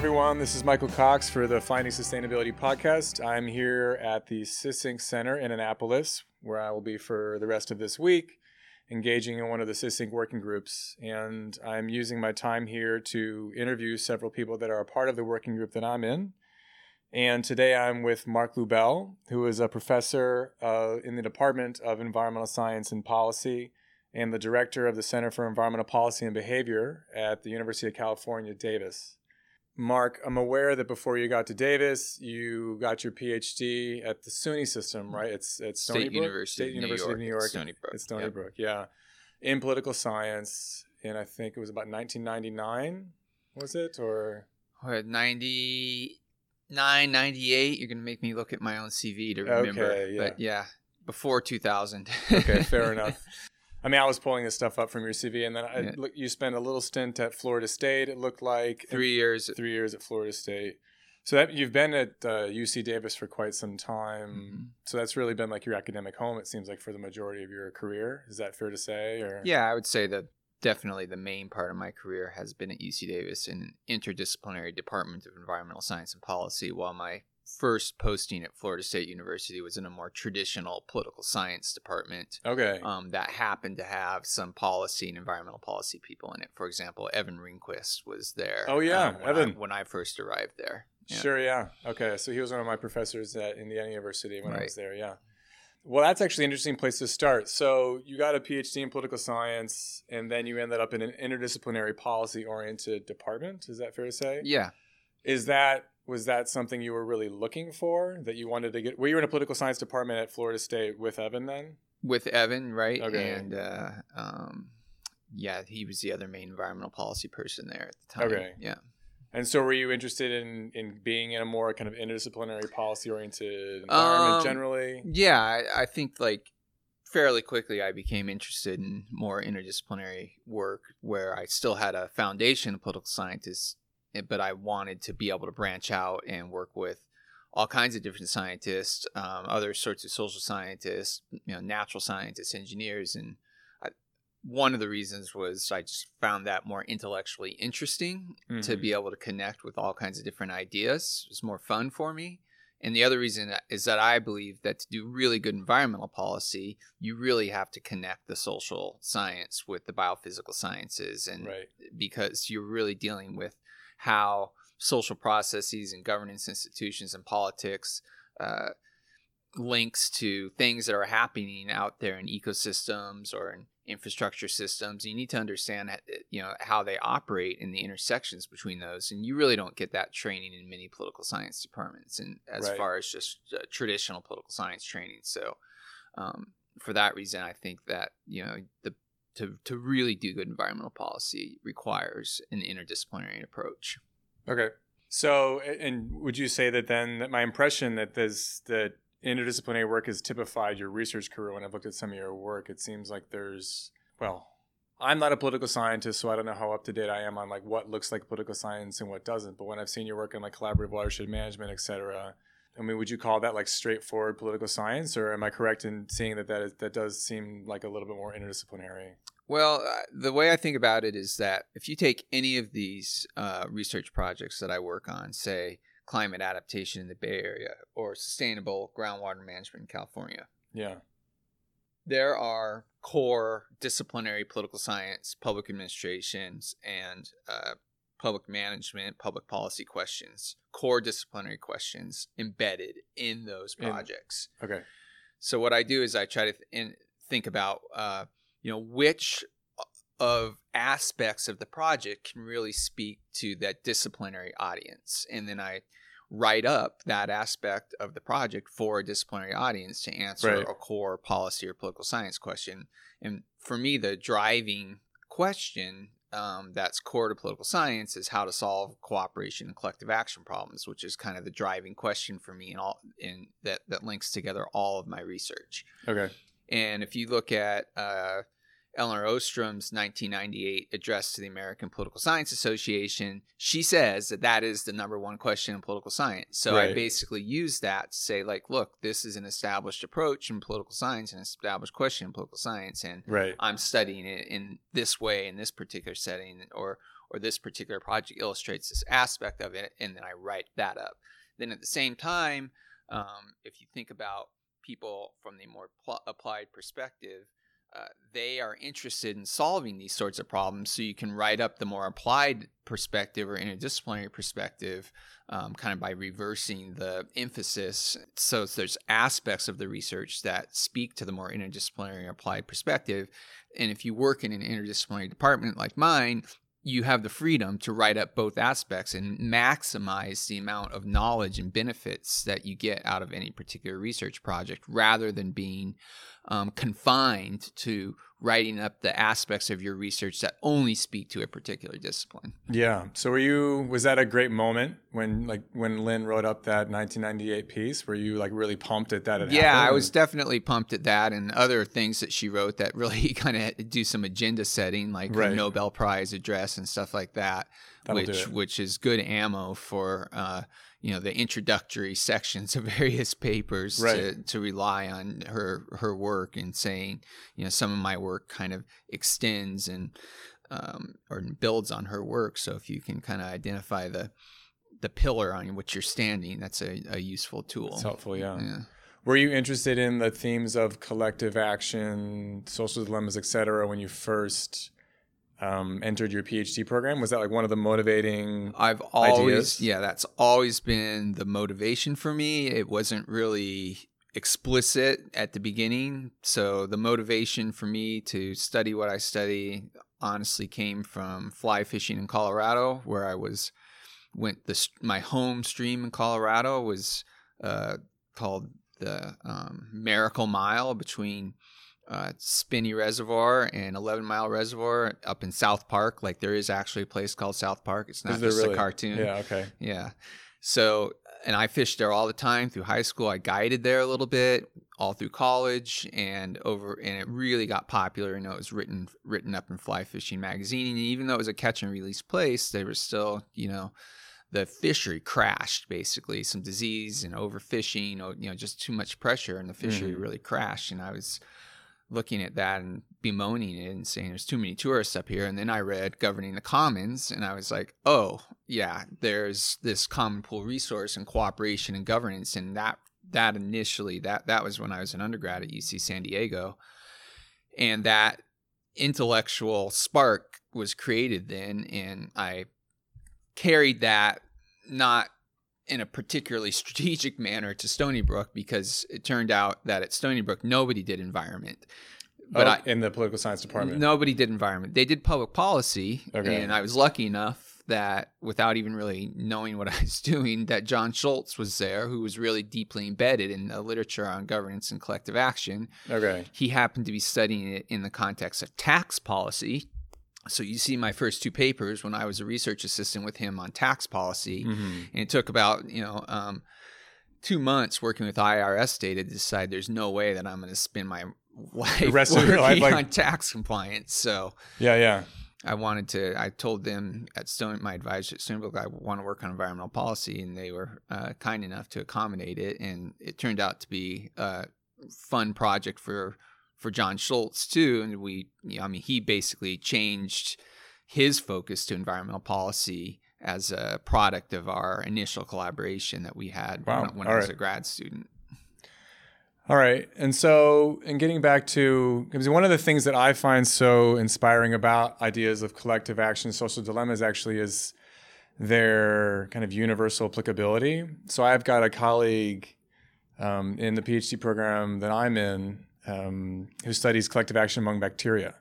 Everyone. This is Michael Cox for the Finding Sustainability podcast. I'm here at the SESYNC Center in Annapolis, where I will be for the rest of this week, engaging in one of the SESYNC working groups. And I'm using my time here to interview several people that are a part of the working group that I'm in. And today I'm with Mark Lubell, who is a professor uh, in the Department of Environmental Science and Policy and the director of the Center for Environmental Policy and Behavior at the University of California, Davis. Mark, I'm aware that before you got to Davis, you got your PhD at the SUNY system, mm-hmm. right? It's at Stony State Brook? University, State of New University York, of New York. Stony Brook. At Stony Yep. Brook, yeah. In political science, and I think it was about 1999, was it? Or What, 99, 98? You're going to make me look at my own CV to remember. Okay, yeah. But yeah, before 2000. okay, fair enough. I mean, I was pulling this stuff up from your CV, and then I, Yeah. look, you spent a little stint at Florida State. It looked like Three years. three years at Florida State. So that you've been at uh, UC Davis for quite some time. Mhm. So that's really been like your academic home. It seems like for the majority of your career. Is that fair to say? Or Yeah, I would say that definitely the main part of my career has been at UC Davis in an interdisciplinary department of environmental science and policy, while my first posting at Florida State University was in a more traditional political science department. Okay. um, that happened to have some policy and environmental policy people in it. For example, Evan Ringquist was there. Oh, yeah, um, when Evan. I, when I first arrived there. Yeah. Sure. Yeah. Okay. So he was one of my professors at Indiana University when I was there. Yeah. Well, that's actually an interesting place to start. So you got a PhD in political science, and then you ended up in an interdisciplinary policy-oriented department. Is that fair to say? Yeah. Is that was that something you were really looking for? That you wanted to get? Were you in a political science department at Florida State with Evan then? With Evan, right? Okay. And uh, um, yeah, he was the other main environmental policy person there at the time. Okay. Yeah. And so, were you interested in in being in a more kind of interdisciplinary, policy-oriented environment Um, generally? Yeah, I, I think like fairly quickly I became interested in more interdisciplinary work where I still had a foundation of political scientists, but I wanted to be able to branch out and work with all kinds of different scientists, um, other sorts of social scientists, you know, natural scientists, engineers, and I, one of the reasons was I just found that more intellectually interesting to Mhm. be able to connect with all kinds of different ideas. It was more fun for me. And the other reason is that I believe that to do really good environmental policy, you really have to connect the social science with the biophysical sciences. And right. because you're really dealing with how social processes and governance institutions and politics uh, links to things that are happening out there in ecosystems or in infrastructure systems. You need to understand, you know, how they operate and the intersections between those. And you really don't get that training in many political science departments, and as Right. far as just uh, traditional political science training. So, um, for that reason, I think that you know the to to really do good environmental policy requires an interdisciplinary approach. Okay. So, and would you say that then that my impression that this that interdisciplinary work has typified your research career when I've looked at some of your work, it seems like there's well, I'm not a political scientist, so I don't know how up to date I am on like what looks like political science and what doesn't. But when I've seen your work in like collaborative watershed management, et cetera, I mean, would you call that like straightforward political science, or am I correct in seeing that that, is, that does seem like a little bit more interdisciplinary? Well, uh, the way I think about it is that if you take any of these uh, research projects that I work on, say climate adaptation in the Bay Area or sustainable groundwater management in California, Yeah. there are core disciplinary political science, public administrations, and uh, public management, public policy questions, core disciplinary questions embedded in those In- projects. Okay. So what I do is I try to th- in, think about, uh, you know, which of aspects of the project can really speak to that disciplinary audience, and then I write up that aspect of the project for a disciplinary audience to answer Right. a core policy or political science question. And for me, the driving question um, that's core to political science is how to solve cooperation and collective action problems, which is kind of the driving question for me, and all in that that links together all of my research. Okay. And if you look at uh, Elinor Ostrom's 1998 address to the American Political Science Association, she says that that is the number one question in political science. So I basically use that to say, like, look, this is an established approach in political science, an established question in political science, and Right. I'm studying it in this way in this particular setting, or or this particular project illustrates this aspect of it, and then I write that up. Then at the same time, um, if you think about people from the more pl- applied perspective, uh, they are interested in solving these sorts of problems. So you can write up the more applied perspective or interdisciplinary perspective, um, kind of by reversing the emphasis. So there's aspects of the research that speak to the more interdisciplinary applied perspective. And if you work in an interdisciplinary department like mine, you have the freedom to write up both aspects and maximize the amount of knowledge and benefits that you get out of any particular research project rather than being um, confined to writing up the aspects of your research that only speak to a particular discipline. Yeah. So were you was that a great moment when like when Lin wrote up that 1998 piece? Were you like really pumped at that? yeah, I was definitely pumped at that and other things that she wrote that really kind of do some agenda setting, like right. Nobel Prize address and stuff like that, That'll which which is good ammo for. Uh, you know the introductory sections of various papers right. to, to rely on her her work and saying you know some of my work kind of extends and um, or builds on her work so if you can kind of identify the the pillar on which you're standing that's a, a useful tool it's helpful yeah. yeah were you interested in the themes of collective action social dilemmas etc when you first um, entered your PhD program? Was that like one of the motivating? I've always, ideas? yeah, that's always been the motivation for me. It wasn't really explicit at the beginning. So the motivation for me to study what I study honestly came from fly fishing in Colorado, where I was went the my home stream in Colorado was uh, called the um, Miracle Mile between uh, Spinney Reservoir and Eleven Mile Reservoir up in South Park. Like there is actually a place called South Park. It's not just really? a cartoon. Yeah. Okay. Yeah. So, and I fished there all the time through high school. I guided there a little bit all through college and over, and it really got popular. You know, it was written written up in Fly Fishing magazine. And even though it was a catch and release place, there was still, you know, the fishery crashed basically some disease and overfishing or you know just too much pressure and the fishery mm. really crashed and i was looking at that and bemoaning it and saying there's too many tourists up here. And then I read Governing the Commons and I was like, oh, yeah, there's this common pool resource and cooperation and governance. And that, that initially, that, that was when I was an undergrad at UC San Diego. And that intellectual spark was created then. And I carried that not in a particularly strategic manner to Stony Brook because it turned out that at Stony Brook nobody did environment. But oh, I, in the political science department, nobody did environment. They did public policy, okay. and I was lucky enough that without even really knowing what I was doing, that John Scholz was there, who was really deeply embedded in the literature on governance and collective action. Okay, he happened to be studying it in the context of tax policy, so you see my first two papers when I was a research assistant with him on tax policy, mm-hmm. and it took about you know um, two months working with IRS data to decide there's no way that I'm going to spend my life the rest working of your life like... on tax compliance. So yeah, yeah. I wanted to. I told them at Stone, my advisor at Stonebrook, I want to work on environmental policy, and they were uh, kind enough to accommodate it. And it turned out to be a fun project for for John Scholz too, and we, you know, I mean, he basically changed his focus to environmental policy as a product of our initial collaboration that we had wow. when, when I was right. a grad student. All right. And so, in getting back to, because one of the things that I find so inspiring about ideas of collective action, social dilemmas actually is their kind of universal applicability. So, I've got a colleague um, in the PhD program that I'm in um, who studies collective action among bacteria,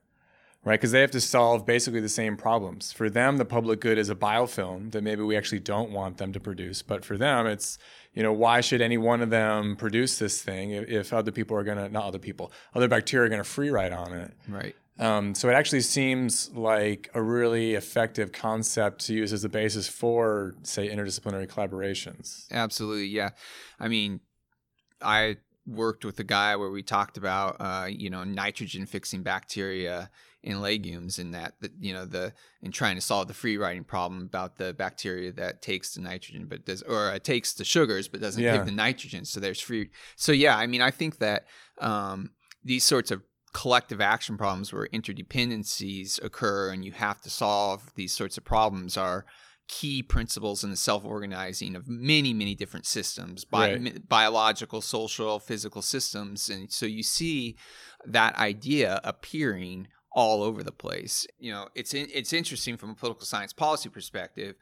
right? Because they have to solve basically the same problems. For them, the public good is a biofilm that maybe we actually don't want them to produce, but for them, it's you know why should any one of them produce this thing if, if other people are gonna not other people other bacteria are gonna free ride on it, right? Um, so it actually seems like a really effective concept to use as a basis for, say, interdisciplinary collaborations. Absolutely, yeah. I mean, I worked with a guy where we talked about uh, you know nitrogen fixing bacteria in legumes and that, that you know the in trying to solve the free riding problem about the bacteria that takes the nitrogen but does or uh, takes the sugars but doesn't yeah. take the nitrogen so there's free so yeah i mean i think that um, these sorts of collective action problems where interdependencies occur and you have to solve these sorts of problems are key principles in the self-organizing of many many different systems bi- Right. biological social physical systems and so you see that idea appearing all over the place you know it's in, it's interesting from a political science policy perspective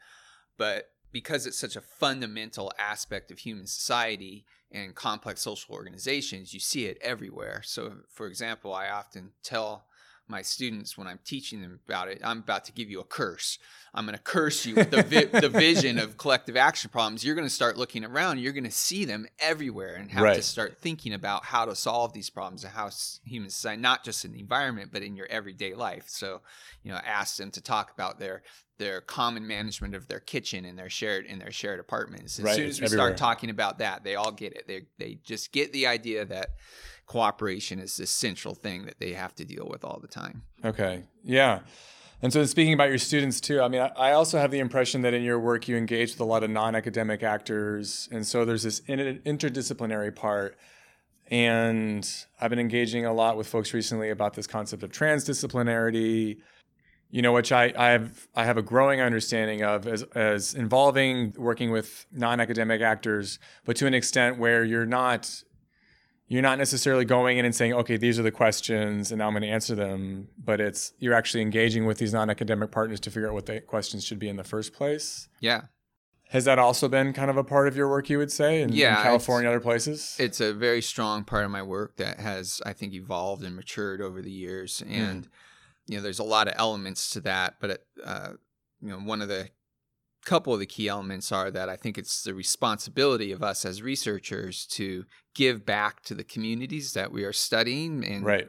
but because it's such a fundamental aspect of human society and complex social organizations, you see it everywhere. So, for example, I often tell my students when I'm teaching them about it, I'm about to give you a curse. I'm going to curse you with the, vi- the vision of collective action problems. You're going to start looking around, you're going to see them everywhere and have to start thinking about how to solve these problems and how human society, not just in the environment, but in your everyday life. So, you know, ask them to talk about their their common management of their kitchen and their shared in their shared apartments. As Right, soon as we everywhere. start talking about that, they all get it. They they just get the idea that cooperation is this central thing that they have to deal with all the time. Okay. Yeah. And so, speaking about your students too, I mean, I, also have the impression that in your work you engage with a lot of non-academic actors, and so there's this in- interdisciplinary part. And I've been engaging a lot with folks recently about this concept of transdisciplinarity, you know, which I, I have I have a growing understanding of as as involving working with non-academic actors, but to an extent where you're not you're not necessarily going in and saying, okay, these are the questions and now I'm going to answer them, but it's you're actually engaging with these non-academic partners to figure out what the questions should be in the first place. Yeah, Has that also been kind of a part of your work, you would say, in, in Yeah, California and other places? it's a very strong part of my work that has I think evolved and matured over the years, and you know, there's a lot of elements to that. But uh, you know, one of the couple of the key elements are that I think it's the responsibility of us as researchers to give back to the communities that we are studying and right.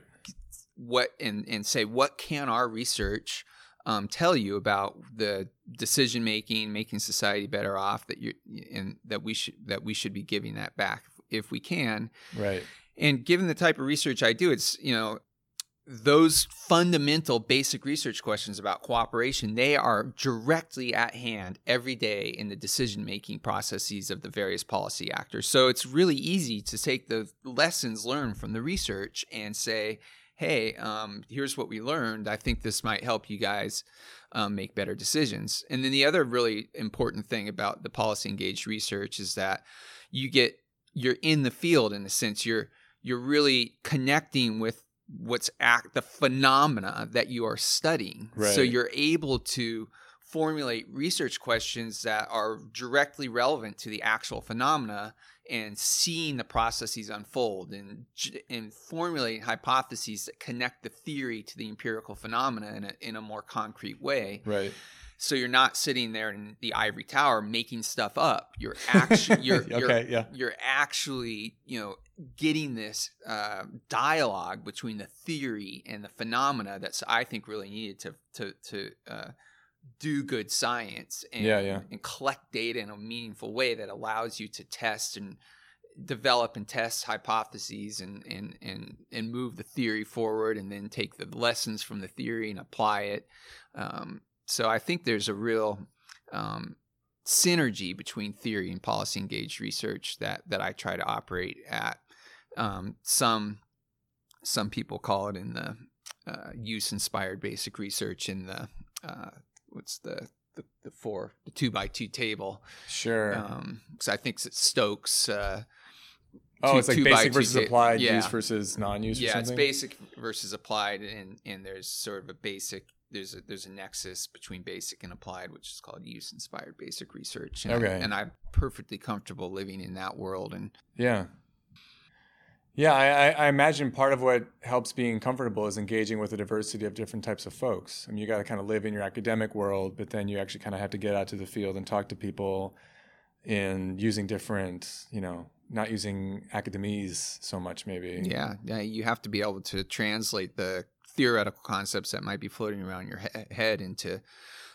what and and say what can our research um, tell you about the decision making, making society better off that you and that we should that we should be giving that back if we can. Right. And given the type of research I do, it's you know those fundamental basic research questions about cooperation they are directly at hand every day in the decision making processes of the various policy actors. So it's really easy to take the lessons learned from the research and say hey um, here's what we learned. I think this might help you guys um, make better decisions. And then the other really important thing about the policy engaged research is that you get you're in the field in a sense. You're you're really connecting with what's act the phenomena that you are studying right. so you're able to formulate research questions that are directly relevant to the actual phenomena and seeing the processes unfold and and formulating hypotheses that connect the theory to the empirical phenomena in a, in a more concrete way Right. so you're not sitting there in the ivory tower making stuff up you're actually you're, you're okay. Yeah. you're actually you know getting this uh, dialogue between the theory and the phenomena that's I think really needed to to to uh, do good science and, Yeah, yeah. and collect data in a meaningful way that allows you to test and develop and test hypotheses and and and and move the theory forward and then take the lessons from the theory and apply it. Um, so I think there's a real um, synergy between theory and policy engaged research that that I try to operate at. Um, some some people call it in the uh, use inspired basic research in the uh, what's the the, the four the two by two table Sure. because I think it's Stokes. Uh, oh, two- it's like basic versus ta- applied yeah. use versus non-use or yeah, it's basic versus applied, and and there's sort of a basic. There's a, there's a nexus between basic and applied, which is called use inspired basic research. And, Okay. and I'm perfectly comfortable living in that world. And Yeah. Yeah, I, I- imagine part of what helps being comfortable is engaging with a diversity of different types of folks. I mean, you got to kind of live in your academic world, but then you actually kind of have to get out to the field and talk to people in using different, you know, not using academies so much, maybe. yeah, yeah, you have to be able to translate the theoretical concepts that might be floating around your he- head into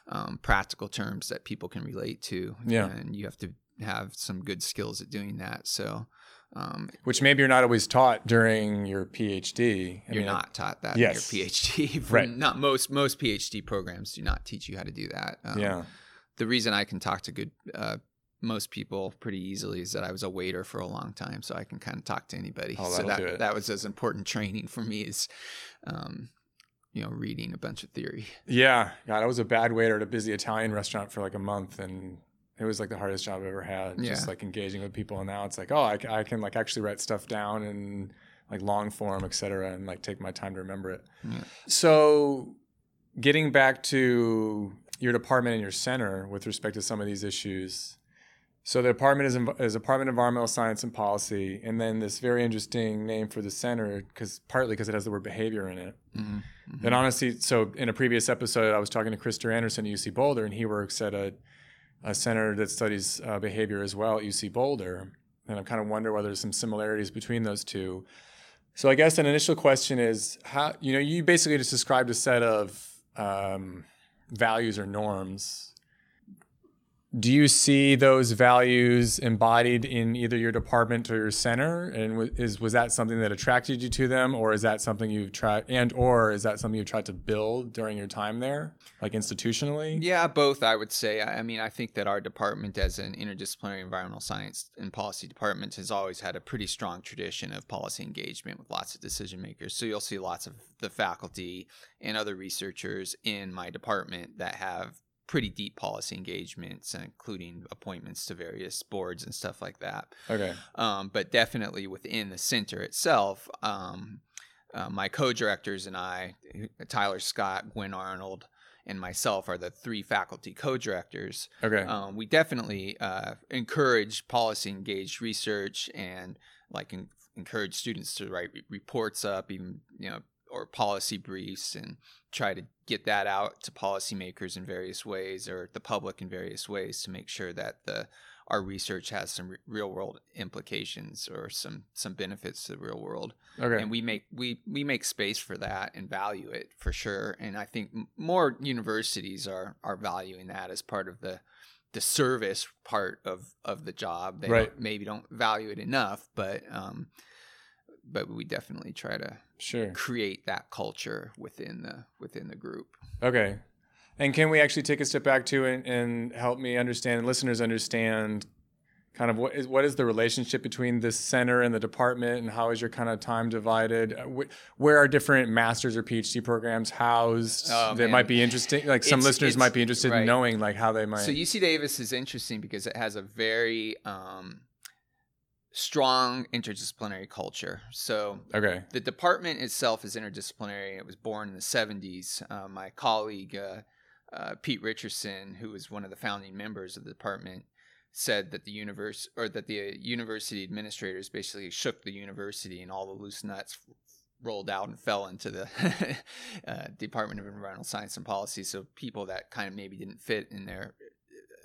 um, practical terms that people can relate to. Yeah. and you have to have some good skills at doing that. So. Um, Which maybe you're not always taught during your PhD. I you're mean, not taught that Yes. in your PhD. Right. Not most most PhD programs do not teach you how to do that. Um, Yeah. The reason I can talk to good uh, most people pretty easily is that I was a waiter for a long time, so I can kind of talk to anybody. Oh, so that'll do it. that that was as important training for me as, um, you know, reading a bunch of theory. Yeah, God, I was a bad waiter at a busy Italian restaurant for like a month, and it was like the hardest job I've ever had. Just like engaging with people, and now it's like, oh, I, I can like actually write stuff down and like long form, et cetera, and like take my time to remember it. Yeah. So, getting back to your department and your center with respect to some of these issues. So the department is, is Department of Environmental Science and Policy, and then this very interesting name for the center, because partly because it has the word behavior in it. Mhm. And honestly, so in a previous episode, I was talking to Christopher Anderson at UC Boulder, and he works at a, a center that studies uh, behavior as well at UC Boulder. And I kind of wonder whether there's some similarities between those two. So I guess an initial question is how you know you basically just described a set of um, values or norms. Do you see those values embodied in either your department or your center? And is was that something that attracted you to them, or is that something you've tried, and or is that something you've tried to build during your time there, like institutionally? Yeah, both. I would say. I mean, I think that our department, as an interdisciplinary environmental science and policy department, has always had a pretty strong tradition of policy engagement with lots of decision makers. So you'll see lots of the faculty and other researchers in my department that have pretty deep policy engagements, including appointments to various boards and stuff like that. Okay. um, but definitely within the center itself, um, uh, my co-directors and I, Tyler Scott, Gwen Arnold, and myself are the three faculty co-directors. Okay. Um, we definitely uh, encourage policy engaged research and like en- encourage students to write re- reports up, even you know, or policy briefs, and try to get that out to policymakers in various ways or the public in various ways to make sure that the our research has some re- real world implications or some some benefits to the real world okay. and we make we we make space for that and value it for sure and i think m- more universities are are valuing that as part of the the service part of of the job they Right. don't, maybe don't value it enough but um but we definitely try to sure. create that culture within the within the group Okay. And can we actually take a step back to and, and help me understand, and listeners understand, kind of what is what is the relationship between this center and the department, and how is your kind of time divided? Uh, Where are different masters or PhD programs housed Oh, that man. might be interesting? Like some It's- listeners it's- might be interested in knowing, like how they might. So UC Davis is interesting because it has a very um, strong interdisciplinary culture. So okay. the department itself is interdisciplinary. It was born in the 70s. Uh, my colleague, uh, uh, Pete Richerson, who was one of the founding members of the department, said that the universe or that the university administrators basically shook the university and all the loose nuts rolled out and fell into the uh, Department of Environmental Science and Policy. So people that kind of maybe didn't fit in their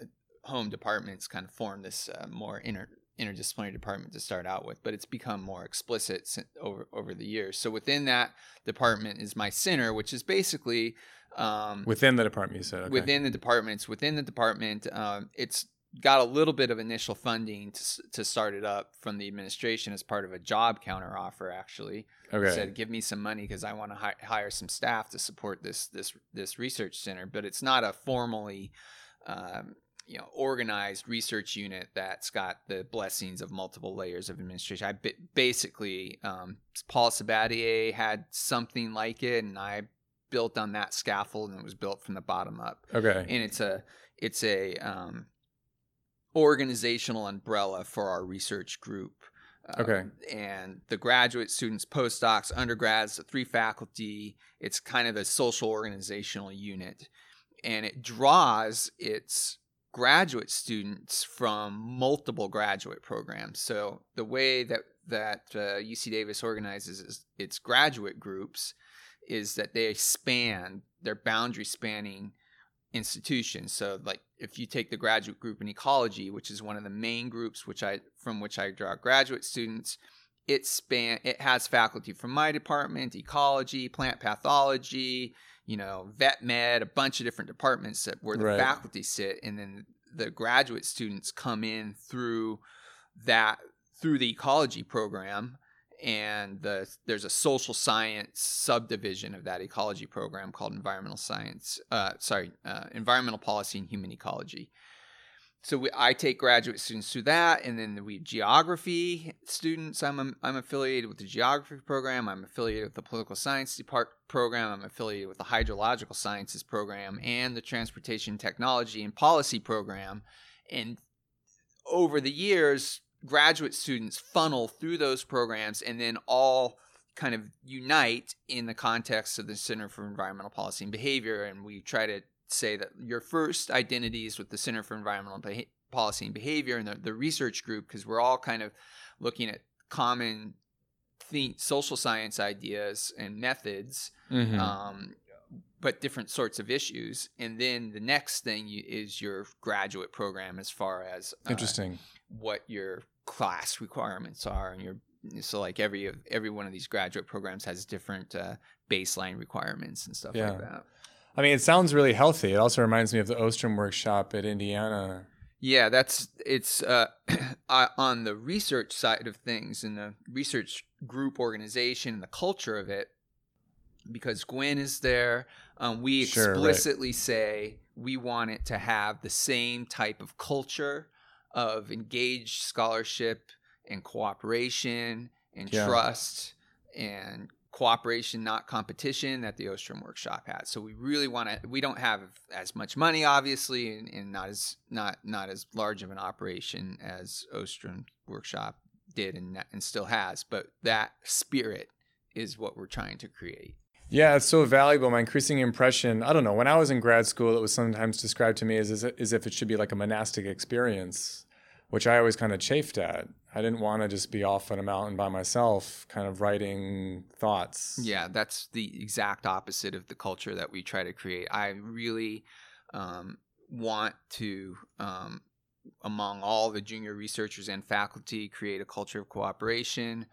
uh, home departments kind of formed this uh, more inter interdisciplinary department to start out with, but it's become more explicit over over the years. So within that department is my center, which is basically um, Within the department, you said. Okay. within the departments. Within the department, um, it's got a little bit of initial funding to, to start it up from the administration as part of a job counter offer. Actually, okay. said, "Give me some money because I want to hi- hire some staff to support this this this research center." But it's not a formally, um, you know, organized research unit that's got the blessings of multiple layers of administration. I ba- basically, um, Paul Sabatier had something like it, and I built on that scaffold, and it was built from the bottom up. okay. And it's a it's a um, organizational umbrella for our research group. Um, Okay. and the graduate students, postdocs, undergrads, the three faculty, it's kind of a social organizational unit. And it draws its graduate students from multiple graduate programs. So the way that, that uh, UC Davis organizes its- graduate groups is that they span, they're boundary spanning institutions. So like if you take the graduate group in ecology, which is one of the main groups which I from which I draw graduate students, it span it has faculty from my department, ecology, plant pathology, you know, vet med, a bunch of different departments that where the Right. faculty sit and then the graduate students come in through that through the ecology program and the there's a social science subdivision of that ecology program called environmental science uh, sorry uh, environmental policy and human ecology so we, I take graduate students through that, and then we have geography students. I'm I'm affiliated with the geography program. I'm affiliated with the political science depart program. I'm affiliated with the hydrological sciences program and the transportation technology and policy program. And over the years, graduate students funnel through those programs, and then all kind of unite in the context of the Center for Environmental Policy and Behavior, and we try to say that your first identity is with the Center for Environmental Policy and Behavior and the, the research group, because we're all kind of looking at common social science ideas and methods, mm-hmm. um, but different sorts of issues. And then the next thing you, is your graduate program, as far as uh, interesting what your class requirements are, and your so like every every one of these graduate programs has different uh, baseline requirements and stuff yeah. like that. I mean, it sounds really healthy. It also reminds me of the Ostrom workshop at Indiana. Yeah, that's it's uh, on the research side of things and the research group organization and the culture of it. Because Gwen is there, um, we sure, explicitly right. say we want it to have the same type of culture of engaged scholarship and cooperation and yeah. trust and cooperation, not competition that the Ostrom Workshop has. So we really want to. We don't have as much money, obviously, and, and, not as not not as large of an operation as Ostrom Workshop did and and still has. But that spirit is what we're trying to create. Yeah, it's so valuable. My increasing impression, I don't know, when I was in grad school, it was sometimes described to me as, as if it should be like a monastic experience which I always kind of chafed at. I didn't want to just be off on a mountain by myself, kind of writing thoughts. Yeah, that's the exact opposite of the culture that we try to create. I really um, want to, um, among all the junior researchers and faculty, create a culture of cooperation.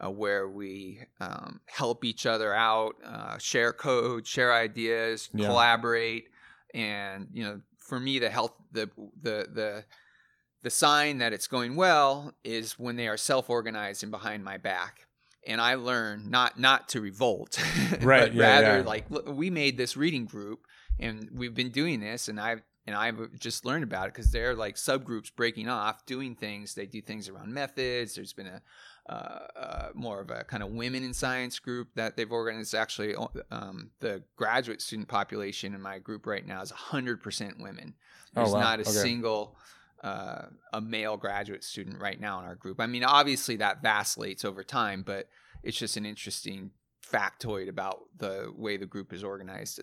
Uh, where we um, help each other out, uh, share code, share ideas, yeah. collaborate, and you know, for me, the health, the the the the sign that it's going well is when they are self-organized and behind my back. And I learn not not to revolt, right? but yeah, rather yeah. like look, we made this reading group and we've been doing this, and I've and I've just learned about it because they're like subgroups breaking off, doing things. They do things around methods. There's been a uh, uh, more of a kind of women in science group that they've organized. Actually, um, the graduate student population in my group right now is 100% women. Oh, There's oh, wow. not a okay. single uh, a male graduate student right now in our group. I mean, obviously that vacillates over time, but it's just an interesting factoid about the way the group is organized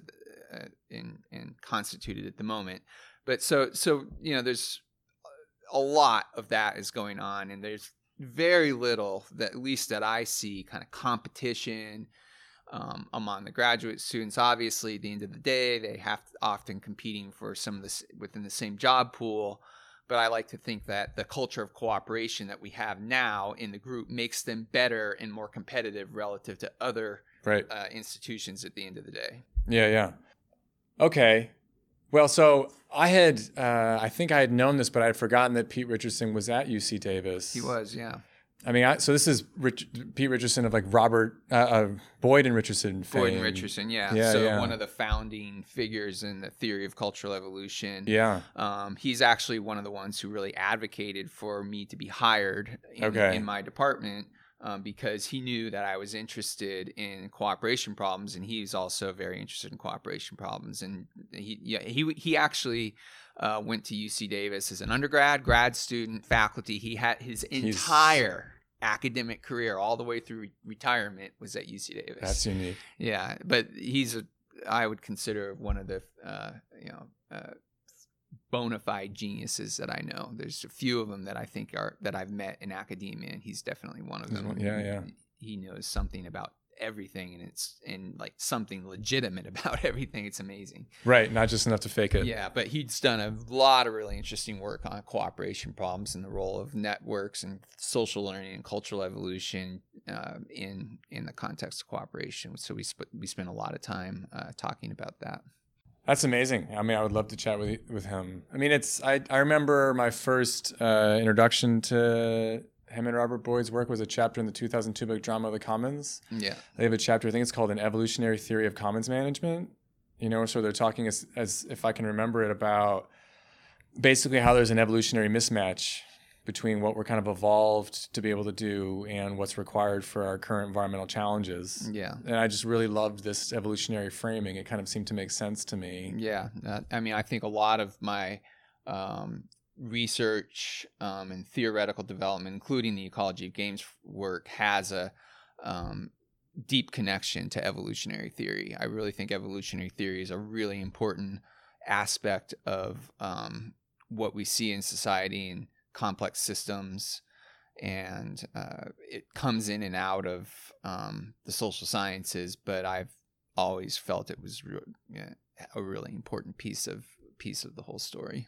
uh, and, and constituted at the moment. But so so you know, there's a lot of that is going on, and there's very little that at least that I see kind of competition. Um, among the graduate students. Obviously, at the end of the day, they have often competing for some of this within the same job pool but I like to think that the culture of cooperation that we have now in the group makes them better and more competitive relative to other right. uh, institutions at the end of the day. Yeah, yeah. Okay. Well, so I had, uh, I think I had known this, but I had forgotten that Pete Richerson was at UC Davis. He was, yeah. I mean, I, so this is Rich, Pete Richerson of like Robert uh, uh, Boyd and Richerson. Fame. Boyd and Richerson, yeah. yeah so yeah. one of the founding figures in the theory of cultural evolution. Yeah. Um, he's actually one of the ones who really advocated for me to be hired in, okay. in my department. Um, because he knew that I was interested in cooperation problems, and he's also very interested in cooperation problems. And he, yeah, he, he actually uh, went to UC Davis as an undergrad, grad student, faculty. He had his entire academic career all the way through re- retirement was at UC Davis. That's unique. Yeah, but he's a I would consider one of the uh, you know uh, bona fide geniuses that I know. There's a few of them that I think are that I've met in academia, and he's definitely one of them. Yeah, yeah. He knows something about everything and it's and like something legitimate about everything it's amazing right not just enough to fake it yeah but he's done a lot of really interesting work on cooperation problems and the role of networks and social learning and cultural evolution uh, in in the context of cooperation so we sp- we spent a lot of time uh, talking about that that's amazing. I mean, I would love to chat with with him. I mean, it's I I remember my first uh, introduction to him and Robert Boyd's work was a chapter in the 2002 book Drama of the Commons. Yeah. They have a chapter, I think it's called An Evolutionary Theory of Commons Management. You know, so they're talking as, as if I can remember it about basically how there's an evolutionary mismatch between what we're kind of evolved to be able to do and what's required for our current environmental challenges. Yeah. And I just really loved this evolutionary framing. It kind of seemed to make sense to me. Yeah. Uh, I mean, I think a lot of my um, research um, and theoretical development, including the ecology of games work, has a um, deep connection to evolutionary theory. I really think evolutionary theory is a really important aspect of um, what we see in society and complex systems, and uh, it comes in and out of um, the social sciences. But I've always felt it was re- a really important piece of piece of the whole story.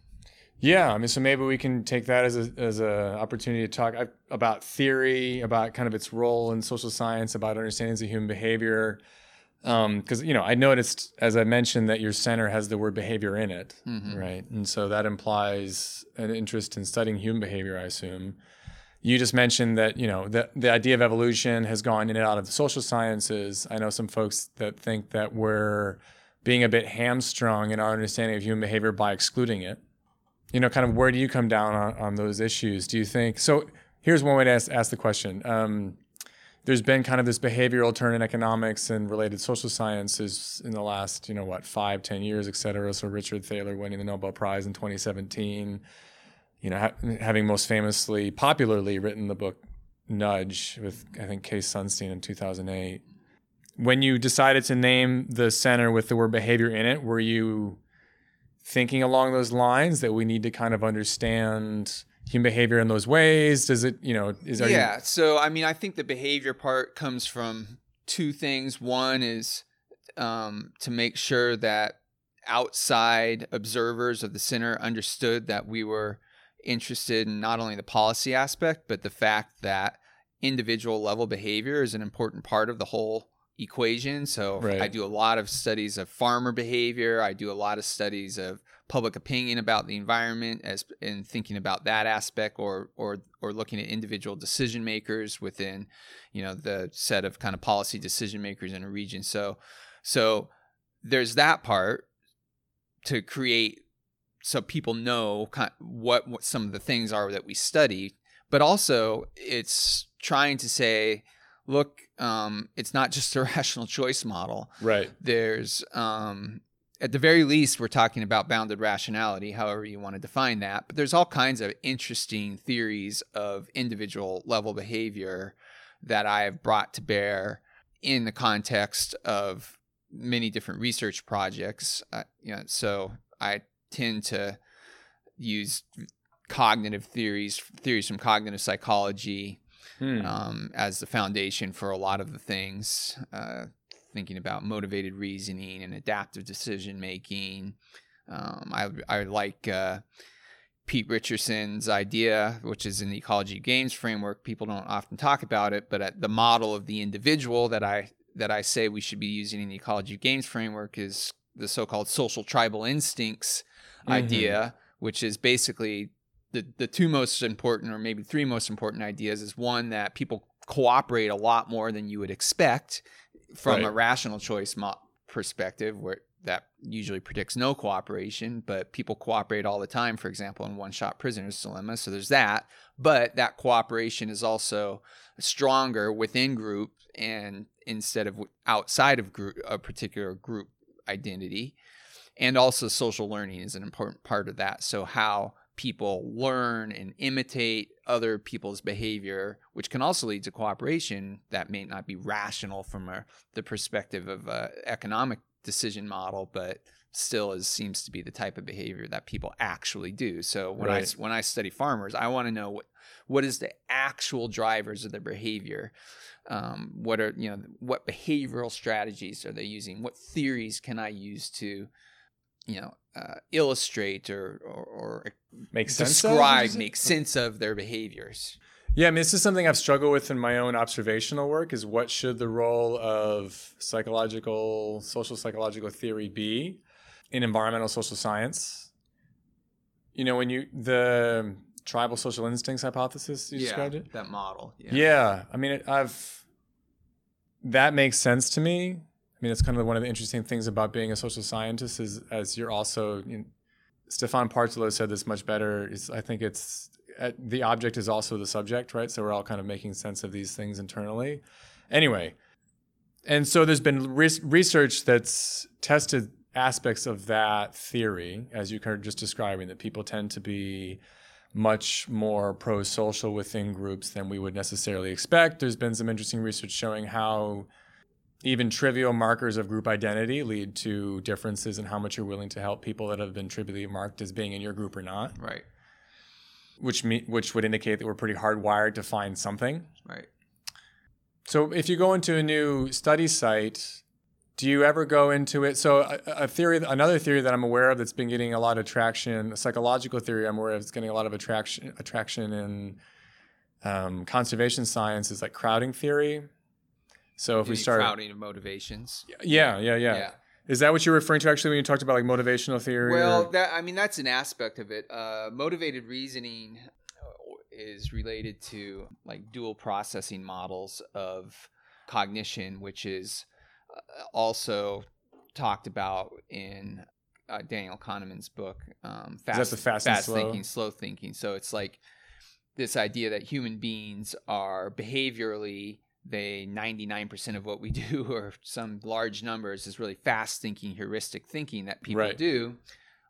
Yeah, I mean, so maybe we can take that as a as a opportunity to talk about theory, about kind of its role in social science, about understandings of human behavior. Because um, you know, I noticed as I mentioned that your center has the word behavior in it, mm-hmm. right? And so that implies an interest in studying human behavior, I assume. You just mentioned that you know the the idea of evolution has gone in and out of the social sciences. I know some folks that think that we're being a bit hamstrung in our understanding of human behavior by excluding it you know, kind of where do you come down on, on those issues? Do you think so? Here's one way to ask, ask the question. Um, there's been kind of this behavioral turn in economics and related social sciences in the last, you know, what, five, ten years, et cetera. So Richard Thaler winning the Nobel Prize in 2017, you know, ha- having most famously, popularly written the book Nudge with, I think, Cass Sunstein in 2008. When you decided to name the center with the word behavior in it, were you thinking along those lines that we need to kind of understand human behavior in those ways? Does it, you know, is there yeah? You... So I mean, I think the behavior part comes from two things. One is um, to make sure that outside observers of the center understood that we were interested in not only the policy aspect, but the fact that individual level behavior is an important part of the whole equation. So right. I do a lot of studies of farmer behavior. I do a lot of studies of public opinion about the environment as and thinking about that aspect or or or looking at individual decision makers within you know the set of kind of policy decision makers in a region so so there's that part to create so people know kind of what what some of the things are that we study but also it's trying to say look, um, it's not just a rational choice model. Right. There's, um, at the very least, we're talking about bounded rationality, however you want to define that. But there's all kinds of interesting theories of individual level behavior that I have brought to bear in the context of many different research projects. Uh, you know, so I tend to use cognitive theories, theories from cognitive psychology, hmm. um, as the foundation for a lot of the things. Uh, thinking about motivated reasoning and adaptive decision making. Um, I, I like uh, Pete Richerson's idea, which is in the ecology games framework. People don't often talk about it, but the model of the individual that I that I say we should be using in the ecology games framework is the so-called social tribal instincts mm-hmm. idea, which is basically the the two most important or maybe three most important ideas is one that people cooperate a lot more than you would expect from right. a rational choice mo- perspective where that usually predicts no cooperation but people cooperate all the time for example in one shot prisoner's dilemma so there's that but that cooperation is also stronger within group and instead of outside of group a particular group identity and also social learning is an important part of that so how people learn and imitate other people's behavior, which can also lead to cooperation that may not be rational from a, the perspective of an economic decision model, but still is seems to be the type of behavior that people actually do. So when right. I when I study farmers, I want to know what what is the actual drivers of their behavior. Um, what are you know what behavioral strategies are they using? What theories can I use to you know uh, illustrate or, or, or make describe, sense make sense of their behaviors. Yeah, I mean, this is something I've struggled with in my own observational work. Is what should the role of psychological, social psychological theory be in environmental social science? You know, when you the tribal social instincts hypothesis, you yeah, described it. That model. Yeah. yeah I mean, it, I've that makes sense to me I mean, it's kind of one of the interesting things about being a social scientist is as you're also you know, Stefan Partolo said this much better. It's, I think it's uh, the object is also the subject, right? So we're all kind of making sense of these things internally. Anyway, and so there's been re- research that's tested aspects of that theory, as you were just describing, that people tend to be much more pro social within groups than we would necessarily expect. There's been some interesting research showing how even trivial markers of group identity lead to differences in how much you're willing to help people that have been trivially marked as being in your group or not. Right. Which me, which would indicate that we're pretty hardwired to find something. Right. So if you go into a new study site, do you ever go into it? So a, a, theory, another theory that I'm aware of that's been getting a lot of traction, a psychological theory I'm aware of that's getting a lot of attraction attraction in um, conservation science is like crowding theory. So if we start crowding of motivations, yeah, yeah, yeah, yeah. Is that what you're referring to actually when you talked about like motivational theory? Well, or? that I mean that's an aspect of it. Uh, motivated reasoning is related to like dual processing models of cognition, which is uh, also talked about in uh, Daniel Kahneman's book, um, Fast, that's fast, fast slow? Thinking, Slow Thinking. So it's like this idea that human beings are behaviorally they 99% of what we do or some large numbers is really fast thinking heuristic thinking that people right. do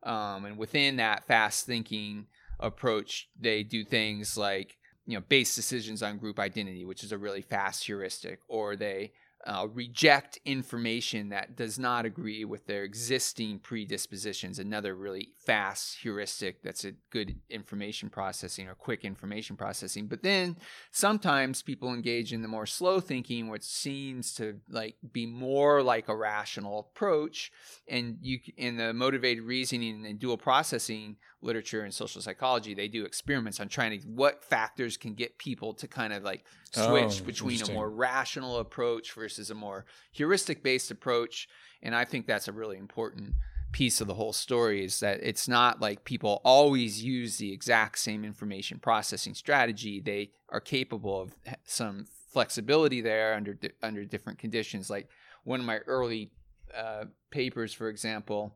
um, and within that fast thinking approach, they do things like you know base decisions on group identity, which is a really fast heuristic, or they uh, reject information that does not agree with their existing predispositions. Another really fast heuristic that's a good information processing or quick information processing. But then sometimes people engage in the more slow thinking, which seems to like be more like a rational approach. And you in the motivated reasoning and dual processing literature and social psychology, they do experiments on trying to what factors can get people to kind of like switch oh, between a more rational approach versus a more heuristic based approach. And I think that's a really important piece of the whole story is that it's not like people always use the exact same information processing strategy. They are capable of some flexibility there under under different conditions. Like one of my early uh, papers, for example,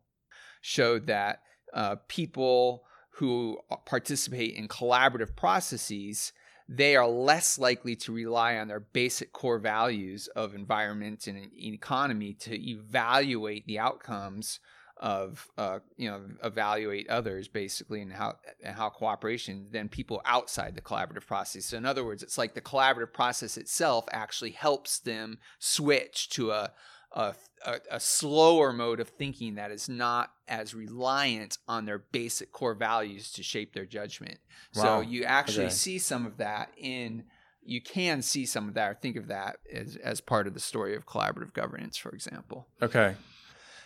showed that uh, people who participate in collaborative processes they are less likely to rely on their basic core values of environment and economy to evaluate the outcomes of uh, you know evaluate others basically and how and how cooperation than people outside the collaborative process. So in other words, it's like the collaborative process itself actually helps them switch to a a, a, a, slower mode of thinking that is not as reliant on their basic core values to shape their judgment. Wow. So you actually okay. see some of that in you can see some of that or think of that as, as part of the story of collaborative governance, for example. Okay.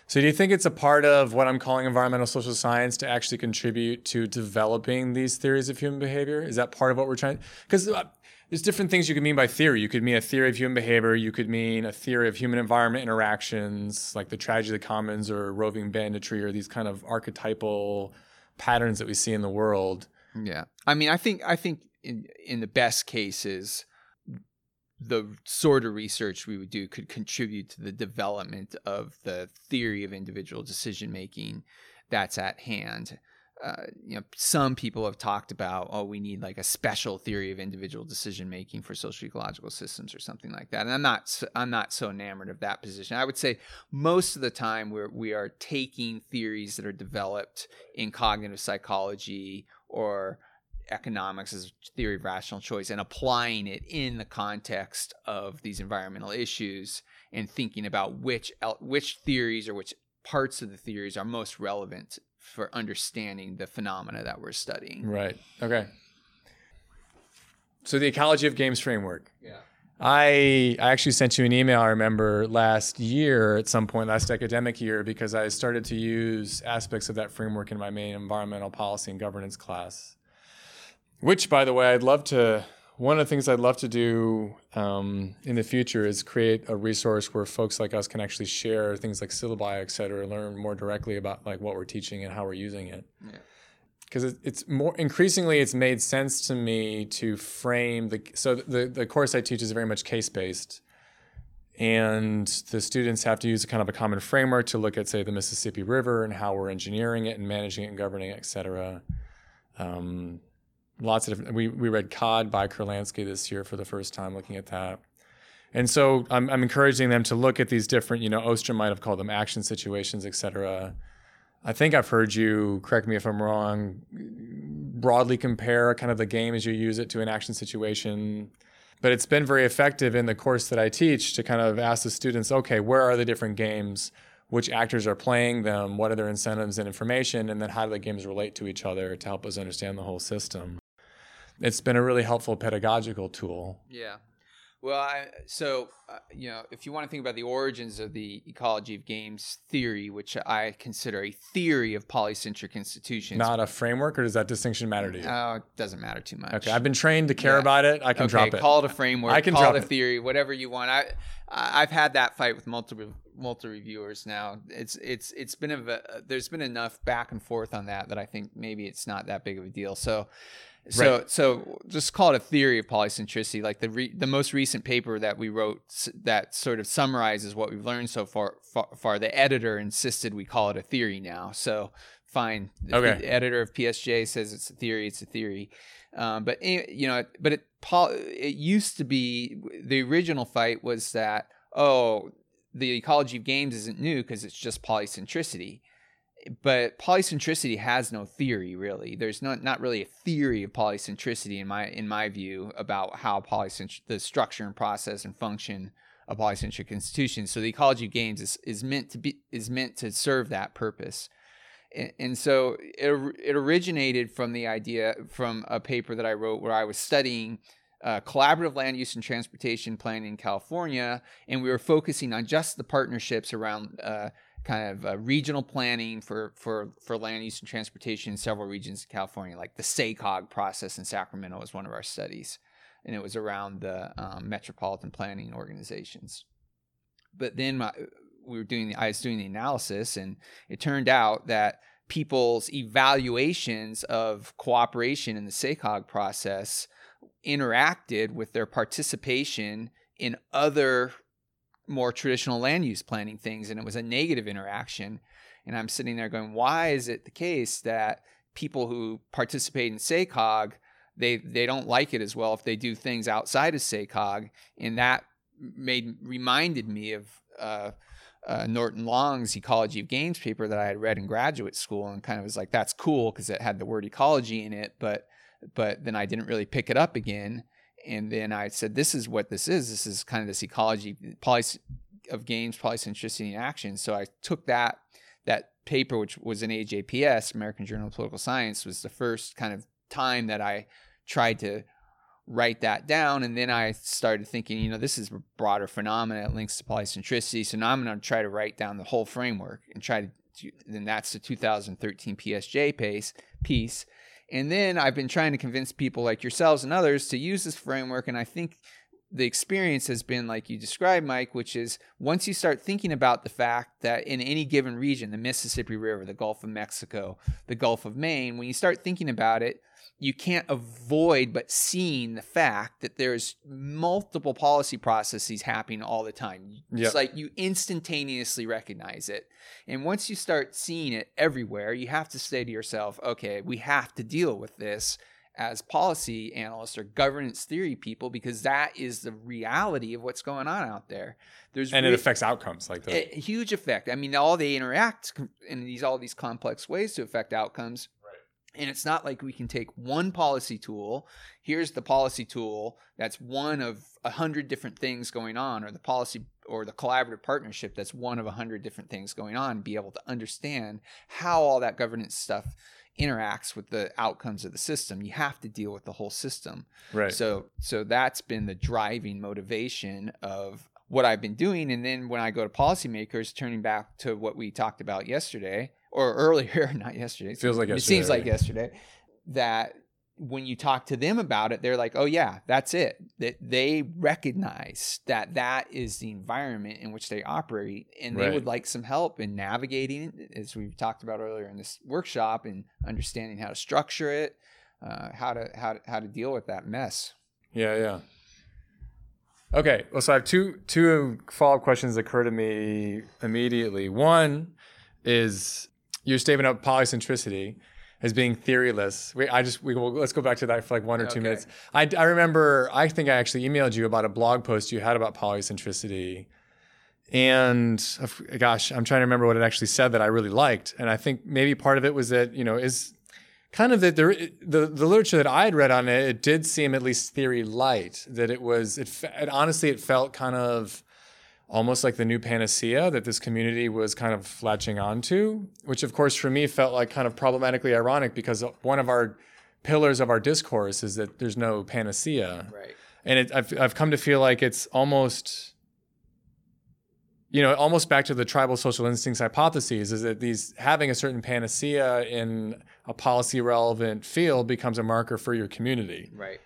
So do you think it's a part of what I'm calling environmental social science to actually contribute to developing these theories of human behavior? Is that part of what we're trying? Because uh, there's different things you could mean by theory. You could mean a theory of human behavior. You could mean a theory of human environment interactions, like the tragedy of the commons or roving banditry, or these kind of archetypal patterns that we see in the world. Yeah, I mean, I think I think in in the best cases, the sort of research we would do could contribute to the development of the theory of individual decision making that's at hand uh, you know, some people have talked about, oh, we need like a special theory of individual decision making for social ecological systems or something like that. And I'm not, I'm not so enamored of that position. I would say most of the time we're we are taking theories that are developed in cognitive psychology or economics as theory of rational choice and applying it in the context of these environmental issues and thinking about which which theories or which parts of the theories are most relevant for understanding the phenomena that we're studying. Right. Okay. So the ecology of games framework. Yeah. I I actually sent you an email. I remember last year at some point, last academic year, because I started to use aspects of that framework in my main environmental policy and governance class. Which, by the way, I'd love to one of the things I'd love to do um, in the future is create a resource where folks like us can actually share things like syllabi, et cetera, learn more directly about like what we're teaching and how we're using it. Because yeah. it's more increasingly, it's made sense to me to frame the so the the course I teach is very much case based, and the students have to use a kind of a common framework to look at, say, the Mississippi River and how we're engineering it and managing it and governing it, et cetera. Um, lots of different. We we read Cod by Kurlansky this year for the first time, looking at that. And so I'm, I'm encouraging them to look at these different, you know, Ostrom might have called them action situations, et cetera. I think I've heard you, correct me if I'm wrong, broadly compare kind of the game as you use it to an action situation. But it's been very effective in the course that I teach to kind of ask the students, okay, where are the different games? Which actors are playing them? What are their incentives and information? And then how do the games relate to each other to help us understand the whole system? It's been a really helpful pedagogical tool. Yeah. Well, I, so uh, you know, if you want to think about the origins of the ecology of games theory, which I consider a theory of polycentric institutions, not a framework, or does that distinction matter to you? Oh, it doesn't matter too much. Okay, I've been trained to care yeah. about it. I can okay, drop it. Call it a framework. I can call drop it a theory, whatever you want. I I've had that fight with multiple multiple reviewers now. It's it's it's been a there's been enough back and forth on that that I think maybe it's not that big of a deal. So so right. so just call it a theory of polycentricity. Like the re, the most recent paper that we wrote that sort of summarizes what we've learned so far. Far, far the editor insisted we call it a theory now. So fine. Okay. The editor of PSJ says it's a theory. It's a theory. Um, but you know, but it it used to be the original fight was that oh the ecology of games isn't new because it's just polycentricity but polycentricity has no theory really. There's not not really a theory of polycentricity in my in my view about how polycentric the structure and process and function of polycentric institutions. So the ecology of games is, is meant to be is meant to serve that purpose. And, and so it, it originated from the idea from a paper that I wrote where I was studying uh, collaborative land use and transportation planning in California, and we were focusing on just the partnerships around uh, kind of uh, regional planning for, for, for land use and transportation in several regions of California, like the SACOG process in Sacramento was one of our studies, and it was around the um, metropolitan planning organizations. But then my, we were doing the, I was doing the analysis, and it turned out that people's evaluations of cooperation in the SACOG process interacted with their participation in other more traditional land use planning things and it was a negative interaction. And i'm sitting there going why is it the case that people who participate in SACOG they they don't like it as well if they do things outside of SACOG? And that made reminded me of uh, uh, Norton Long's Ecology of Games paper that I had read in graduate school and kind of was like that's cool because it had the word ecology in it but but then I didn't really pick it up again and then I said, "This is what this is. This is kind of this ecology poly, of games, polycentricity in action." So I took that that paper, which was in AJPS, American Journal of Political Science, was the first kind of time that I tried to write that down, and then I started thinking, you know, this is a broader phenomenon. It links to polycentricity, so now I'm going to try to write down the whole framework and try to. Then that's the 2013 PSJ piece and then I've been trying to convince people like yourselves and others to use this framework. And I think the experience has been like you described, Mike, which is once you start thinking about the fact that in any given region, the Mississippi River, the Gulf of Mexico, the Gulf of Maine, when you start thinking about it, you can't avoid but seeing the fact that there's multiple policy processes happening all the time. Yep. It's like you instantaneously recognize it. And once you start seeing it everywhere, you have to say to yourself, okay, we have to deal with this as policy analysts or governance theory people because that is the reality of what's going on out there. There's and re- it affects outcomes like that. A huge effect. I mean, all they interact in these all these complex ways to affect outcomes. And it's not like we can take one policy tool. Here's the policy tool that's one of a hundred different things going on, or the policy or the collaborative partnership that's one of a hundred different things going on, be able to understand how all that governance stuff interacts with the outcomes of the system. You have to deal with the whole system. Right. So so that's been the driving motivation of what I've been doing. And then when I go to policymakers, turning back to what we talked about yesterday, or earlier, not yesterday. It feels like it seems like yesterday that when you talk to them about it, they're like, "Oh yeah, that's it." That they recognize that that is the environment in which they operate, and right. they would like some help in navigating it, as we've talked about earlier in this workshop, and understanding how to structure it, uh, how to how to, how to deal with that mess. Yeah, yeah. Okay, well, so I have two two follow up questions that occur to me immediately. One is your statement of polycentricity as being theoryless. We, I just we will let's go back to that for like one or two Okay. minutes. I, I remember I think I actually emailed you about a blog post you had about polycentricity, and uh, gosh, I'm trying to remember what it actually said that I really liked, and I think maybe part of it was that you know is kind of that there the the literature that I had read on it, it did seem at least theory light that it was it, it honestly it felt kind of almost like the new panacea that this community was kind of latching onto, which of course for me felt like kind of problematically ironic because one of our pillars of our discourse is that there's no panacea Right. and it, I've I've come to feel like it's almost, you know, almost back to the tribal social instincts hypotheses. Is that these having a certain panacea in a policy relevant field becomes a marker for your community. Right.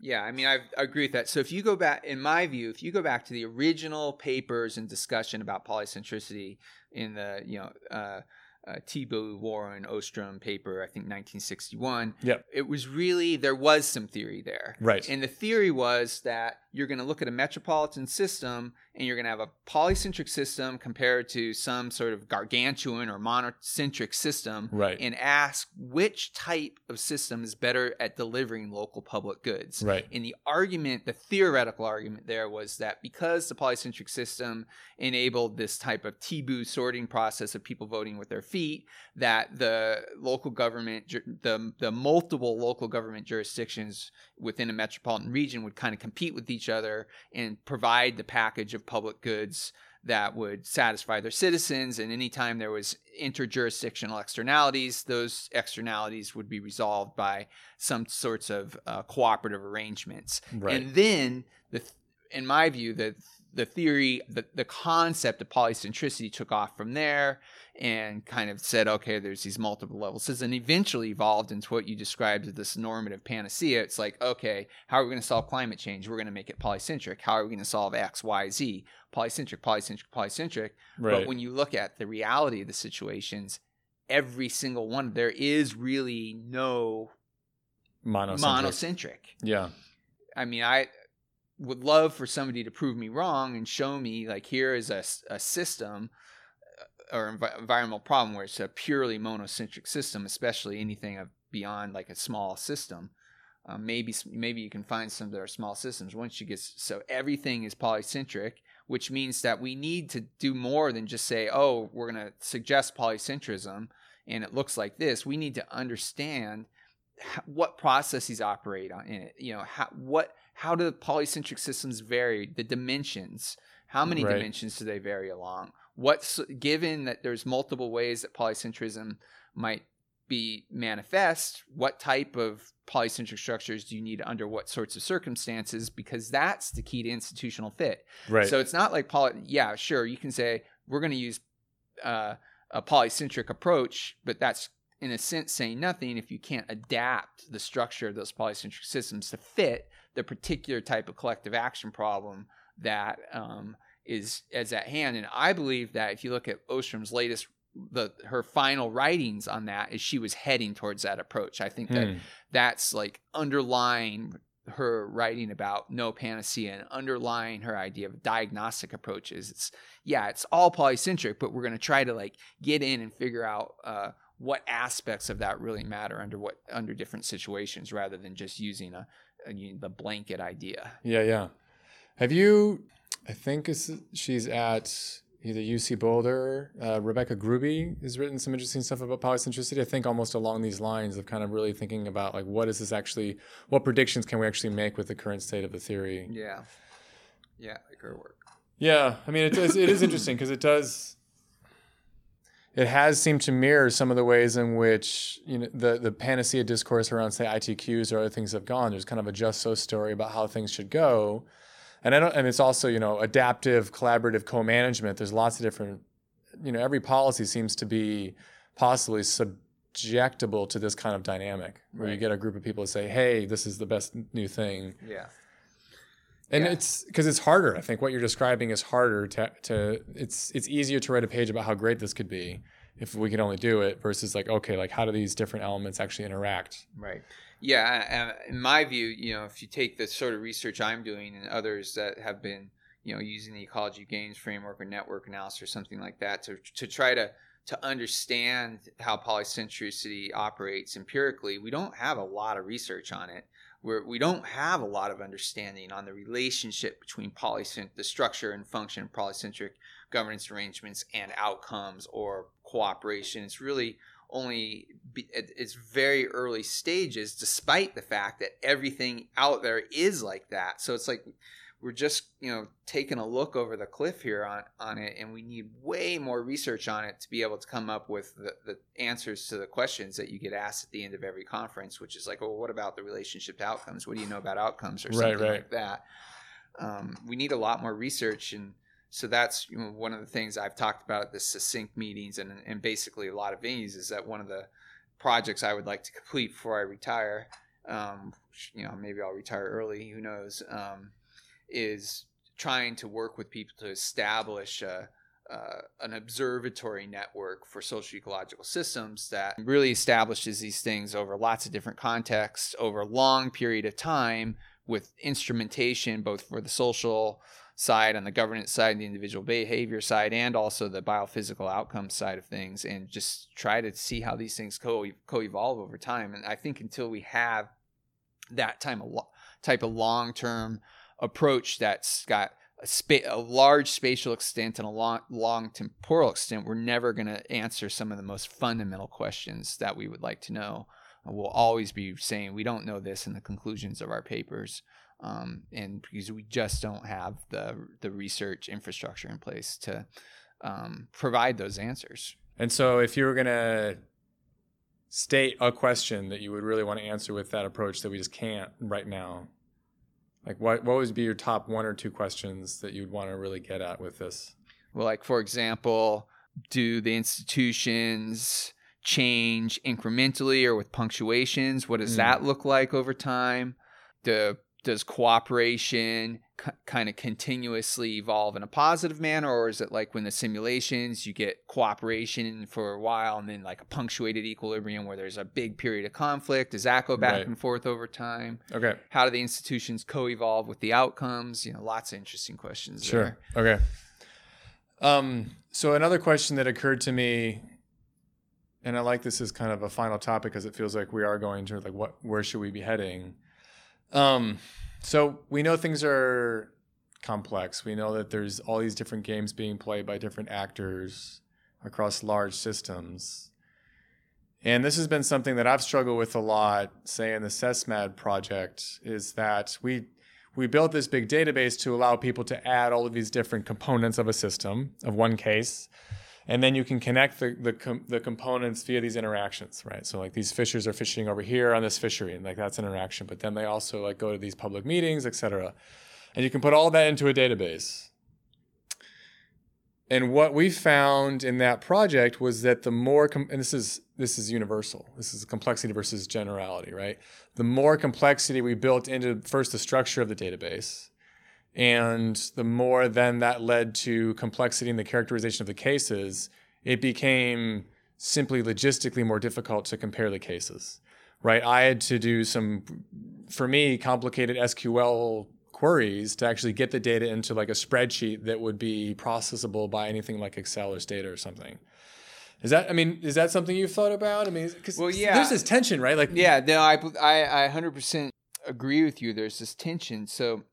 Yeah, I mean, I, agree with that. So if you go back, in my view, if you go back to the original papers and discussion about polycentricity in the, you know, uh, uh, Tiebout, Warren, Ostrom paper, I think 1961, Yep. it was really, there was some theory there. Right. And the theory was that you're going to look at a metropolitan system and you're going to have a polycentric system compared to some sort of gargantuan or monocentric system Right. and ask which type of system is better at delivering local public goods. Right. And the argument, the theoretical argument there was that because the polycentric system enabled this type of Tiebout sorting process of people voting with their feet, that the local government, the, the multiple local government jurisdictions within a metropolitan region would kind of compete with each other and provide the package of public goods that would satisfy their citizens. And anytime there was interjurisdictional externalities, those externalities would be resolved by some sorts of uh, cooperative arrangements. Right. And then, the, in my view, the the theory, the, the concept of polycentricity took off from there and kind of said, okay, there's these multiple levels. And eventually evolved into what you described as this normative panacea. It's like, okay, how are we going to solve climate change? We're going to make it polycentric. How are we going to solve X, Y, Z? Polycentric, polycentric, polycentric. right. But when you look at the reality of the situations, every single one, there is really no monocentric. monocentric. Yeah. I mean, I would love for somebody to prove me wrong and show me like here is a, a system uh, or envi- environmental problem where it's a purely monocentric system, especially anything beyond like a small system. Um, maybe maybe you can find some that are small systems. Once you get so everything is polycentric, which means that we need to do more than just say, oh, we're going to suggest polycentrism, and it looks like this. We need to understand what processes operate on in it. You know, how what how do polycentric systems vary? The dimensions. How many Right. dimensions do they vary along? What's given that there's multiple ways that polycentrism might be manifest, what type of polycentric structures do you need under what sorts of circumstances? Because that's the key to institutional fit. Right. So it's not like poly. Yeah, sure, you can say we're going to use uh, a polycentric approach, but that's in a sense saying nothing if you can't adapt the structure of those polycentric systems to fit the particular type of collective action problem that um, is is at hand. And I believe that if you look at Ostrom's latest, the her final writings on that is she was heading towards that approach. I think that Hmm. that's like underlying her writing about no panacea and underlying her idea of diagnostic approaches. It's yeah, it's all polycentric, but we're going to try to like get in and figure out uh, what aspects of that really matter under what under different situations, rather than just using a, the blanket idea. Yeah, yeah. Have you? I think she's at either UC Boulder. Uh, Rebecca Gruby has written some interesting stuff about polycentricity. I think almost along these lines of kind of really thinking about like what is this actually? What predictions can we actually make with the current state of the theory? Yeah, yeah, like her work. Yeah, I mean, it it is interesting because it does. It has seemed to mirror some of the ways in which you know the the panacea discourse around say ITQs or other things have gone. There's kind of a just so story about how things should go, and I don't. And it's also you know adaptive, collaborative co-management. There's lots of different. You know, every policy seems to be possibly subjectable to this kind of dynamic, where you get a group of people to say, "Hey, this is the best new thing." Yeah, and Yeah. it's because it's harder i think what you're describing is harder to, to it's it's easier to write a page about how great this could be if we could only do it versus like okay like how do these different elements actually interact right. Yeah, in my view, you know, if you take the sort of research I'm doing and others that have been, you know, using the ecology games framework or network analysis or something like that to to try to to understand how polycentricity operates empirically, we don't have a lot of research on it. We're, we don't have a lot of understanding on the relationship between polycent the structure and function of polycentric governance arrangements and outcomes or cooperation. It's really only it's very early stages despite the fact that everything out there is like that so it's like we're just you know taking a look over the cliff here on on it and we need way more research on it to be able to come up with the, the answers to the questions that you get asked at the end of every conference which is like well what about the relationship to outcomes? What do you know about outcomes? Or something right, right. like that. Um, we need a lot more research and so that's you know, one of the things I've talked about at the SESYNC meetings and, and basically a lot of venues is that one of the projects I would like to complete before I retire, um, you know, maybe I'll retire early, who knows, um, is trying to work with people to establish a, uh, an observatory network for social ecological systems that really establishes these things over lots of different contexts over a long period of time with instrumentation both for the social side, on the governance side, and the individual behavior side, and also the biophysical outcome side of things, and just try to see how these things co co evolve over time. And I think until we have that time of type of long term approach that's got a, spa- a, large spatial extent and a long, long temporal extent, we're never going to answer some of the most fundamental questions that we would like to know. We'll always be saying we don't know this in the conclusions of our papers um, and because we just don't have the the research infrastructure in place to um, provide those answers. And so, if you were gonna state a question that you would really want to answer with that approach that we just can't right now, like what what would be your top one or two questions that you'd want to really get at with this? Well, like for example, do the institutions change incrementally or with punctuations? What does mm. that look like over time? The does cooperation c- kind of continuously evolve in a positive manner or is it like when the simulations you get cooperation for a while and then like a punctuated equilibrium where there's a big period of conflict? Does that go back right. and forth over time? Okay. How do the institutions co-evolve with the outcomes? You know lots of interesting questions sure. there. okay. Um so another question that occurred to me and i like this as kind of a final topic because it feels like we are going to like what where should we be heading? Um, so we know things are complex. We know that there's all these different games being played by different actors across large systems. And this has been something that I've struggled with a lot, say in the SESMAD project, is that we we built this big database to allow people to add all of these different components of a system of one case and then you can connect the the, com- the components via these interactions right? So like these fishers are fishing over here on this fishery and like that's an interaction. But then they also like go to these public meetings etc and you can put all that into a database. And what we found in that project was that the more com- and this is this is universal. This is complexity versus generality right? The more complexity we built into first the structure of the database and the more then that led to complexity in the characterization of the cases, it became simply logistically more difficult to compare the cases. Right? I had to do some, for me, complicated SQL queries to actually get the data into like a spreadsheet that would be processable by anything like Excel or Stata or something. Is that? I mean, is that something you've thought about? I mean, because well, yeah, there's this tension, right? Like, yeah, no, I, I, I, hundred percent agree with you. There's this tension. So,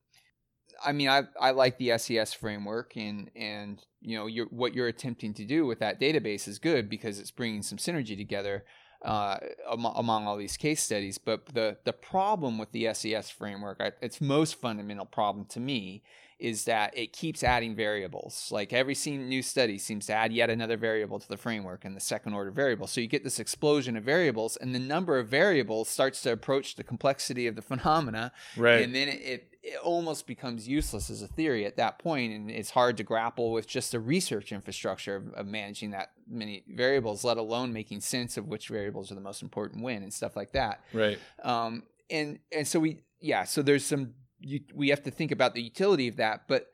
I mean, I I like the SES framework, and and you know, you're, what you're attempting to do with that database is good because it's bringing some synergy together uh, among, among, all these case studies. But the the problem with the SES framework, its most fundamental problem to me, is that it keeps adding variables. Like every new study seems to add yet another variable to the framework and the second order variable. So you get this explosion of variables, and the number of variables starts to approach the complexity of the phenomena. Right. And then it, it almost becomes useless as a theory at that point, and it's hard to grapple with just the research infrastructure of, of managing that many variables, let alone making sense of which variables are the most important when and stuff like that. Right. Um, and and so we yeah, so there's some you, we have to think about the utility of that, but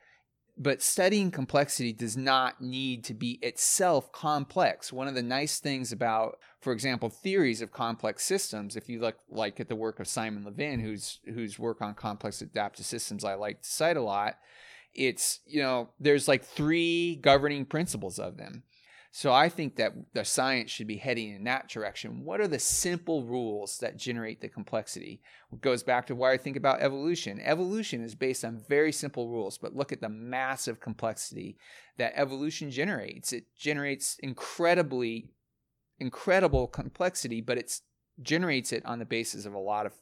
but studying complexity does not need to be itself complex. One of the nice things about, for example, theories of complex systems, if you look like at the work of Simon Levin, whose whose work on complex adaptive systems I like to cite a lot, it's you know there's like three governing principles of them. So I think that the science should be heading in that direction. What are the simple rules that generate the complexity? It goes back to why I think about evolution. Evolution is based on very simple rules, but look at the massive complexity that evolution generates. It generates incredibly incredible complexity, but it generates it on the basis of a lot of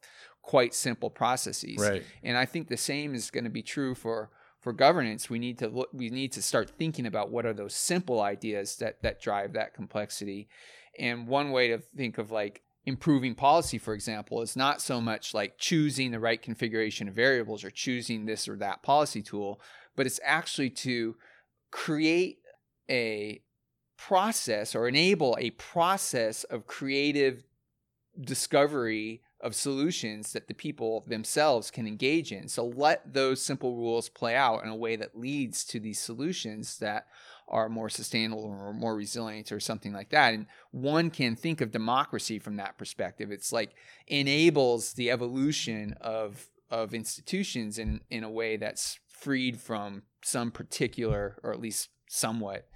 quite simple processes. Right. And I think the same is going to be true for for governance, we need to look, we need to start thinking about what are those simple ideas that that drive that complexity. And one way to think of like improving policy, for example, is not so much like choosing the right configuration of variables or choosing this or that policy tool, but it's actually to create a process or enable a process of creative discovery of solutions that the people themselves can engage in. So let those simple rules play out in a way that leads to these solutions that are more sustainable or more resilient or something like that. And one can think of democracy from that perspective. It's like enables the evolution of of institutions in in a way that's freed from some particular or at least somewhat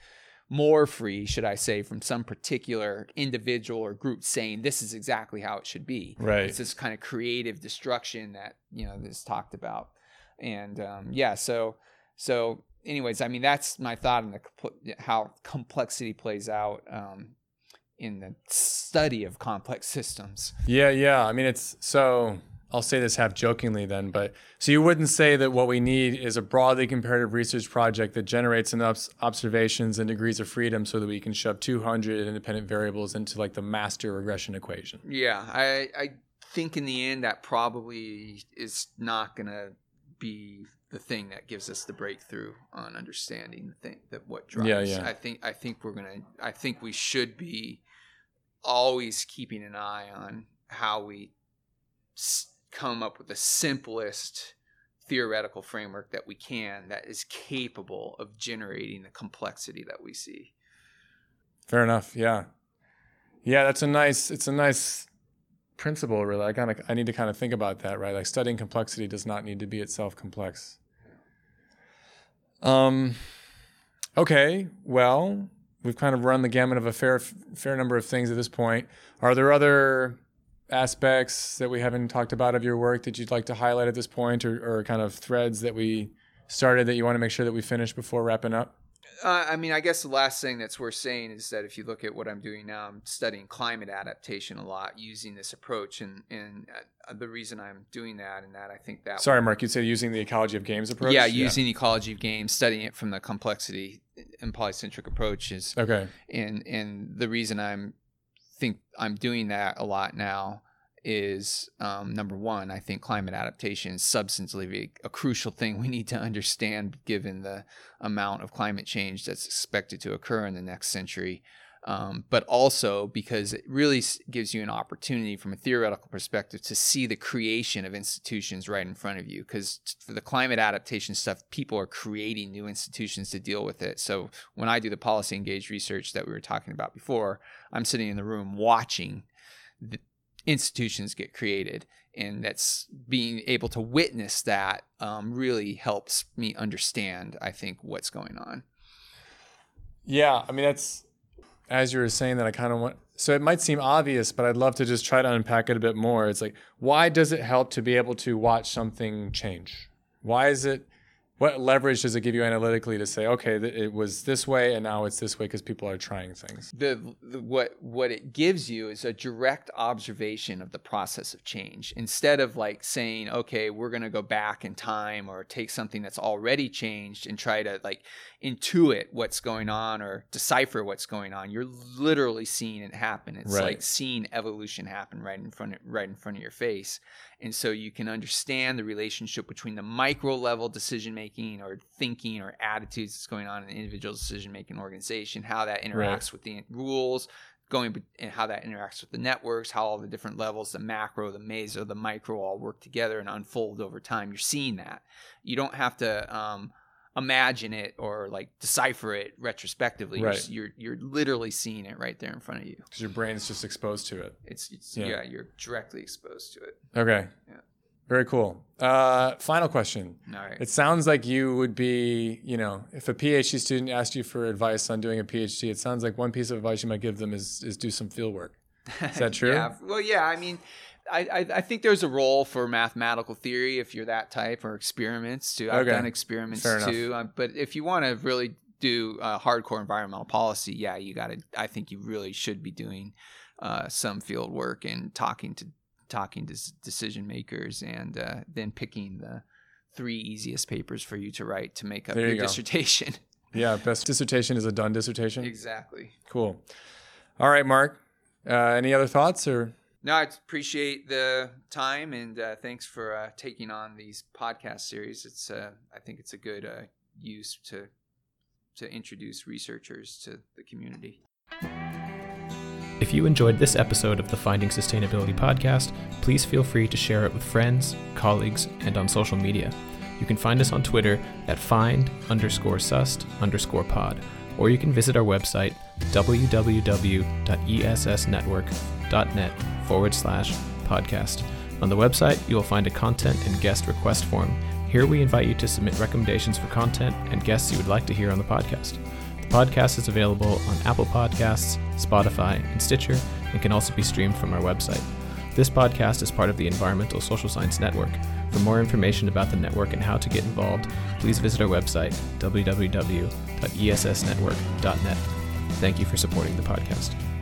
more free, should I say, from some particular individual or group saying this is exactly how it should be. Right. It's this kind of creative destruction that you know is talked about, and um, yeah. So so anyways, I mean that's my thought on the how complexity plays out. Um, in the study of complex systems. Yeah, yeah. I mean, it's so I'll say this half jokingly then, but so you wouldn't say that what we need is a broadly comparative research project that generates enough observations and degrees of freedom so that we can shove 200 independent variables into like the master regression equation. Yeah, I I think in the end that probably is not going to be the thing that gives us the breakthrough on understanding the thing that what drives. Yeah, yeah. I think I think we're gonna I think we should be always keeping an eye on how we come up with the simplest theoretical framework that we can that is capable of generating the complexity that we see. Fair enough. Yeah. Yeah, that's a nice it's a nice principle really. I kind of I need to kind of think about that, right? Like studying complexity does not need to be itself complex. Um okay, well, we've kind of run the gamut of a fair fair number of things at this point. Are there other aspects that we haven't talked about of your work that you'd like to highlight at this point or, or kind of threads that we started that you want to make sure that we finish before wrapping up? Uh, I mean, I guess the last thing that's worth saying is that if you look at what I'm doing now, I'm studying climate adaptation a lot using this approach, and and uh, the reason I'm doing that and that I think that. Sorry, Mark, you said using the ecology of games approach. Yeah, using yeah. ecology of games, studying it from the complexity and polycentric approaches. Okay. And and the reason I'm think I'm doing that a lot now is um, number one, I think climate adaptation is substantively a crucial thing we need to understand given the amount of climate change that's expected to occur in the next century. Um, but also because it really gives you an opportunity from a theoretical perspective to see the creation of institutions right in front of you. Because for the climate adaptation stuff, people are creating new institutions to deal with it. So when I do the policy engaged research that we were talking about before, I'm sitting in the room watching the, institutions get created and that's being able to witness that um, really helps me understand i think what's going on yeah i mean that's as you were saying that i kind of want so it might seem obvious but i'd love to just try to unpack it a bit more. It's like why does it help to be able to watch something change? Why is it what leverage does it give you analytically to say okay it was this way and now it's this way because people are trying things? The, the, what what it gives you is a direct observation of the process of change. Instead of like saying okay we're going to go back in time or take something that's already changed and try to like intuit what's going on or decipher what's going on you're literally seeing it happen. It's right. like seeing evolution happen right in front of right in front of your face and so you can understand the relationship between the micro level decision making or thinking or attitudes that's going on in an individual decision making organization, how that interacts right. with the rules, going and how that interacts with the networks, how all the different levels, the macro, the meso, the micro all work together and unfold over time. You're seeing that. You don't have to um, imagine it or like decipher it retrospectively. Right. You're, you're you're literally seeing it right there in front of you. Because your brain's just exposed to it. It's, it's Yeah. yeah. you're directly exposed to it. Okay. Yeah. Very cool. Uh, final question. All right. It sounds like you would be, you know, if a PhD student asked you for advice on doing a PhD, it sounds like one piece of advice you might give them is is do some field work. Is that true? yeah. Well, yeah. I mean, I, I, think there's a role for mathematical theory if you're that type, or experiments too. I've Okay. done experiments Fair too. Um, but if you want to really do uh, hardcore environmental policy, yeah, you got to. I think you really should be doing uh, some field work and talking to talking to decision makers, and uh, then picking the three easiest papers for you to write to make up There your you dissertation. Yeah. Best dissertation is a done dissertation. exactly. Cool. All right, Mark. Uh, any other thoughts or? No, I appreciate the time and uh, thanks for uh, taking on these podcast series. It's uh, I think it's a good uh, use to to introduce researchers to the community. If you enjoyed this episode of the Finding Sustainability podcast, please feel free to share it with friends, colleagues, and on social media. You can find us on Twitter at find underscore sust underscore pod, or you can visit our website www.essnetwork.net forward slash podcast. On the website, you will find a content and guest request form. Here we invite you to submit recommendations for content and guests you would like to hear on the podcast. The podcast is available on Apple Podcasts, Spotify, and Stitcher, and can also be streamed from our website. This podcast is part of the Environmental Social Science Network. For more information about the network and how to get involved, please visit our website, www.essnetwork.net. Thank you for supporting the podcast.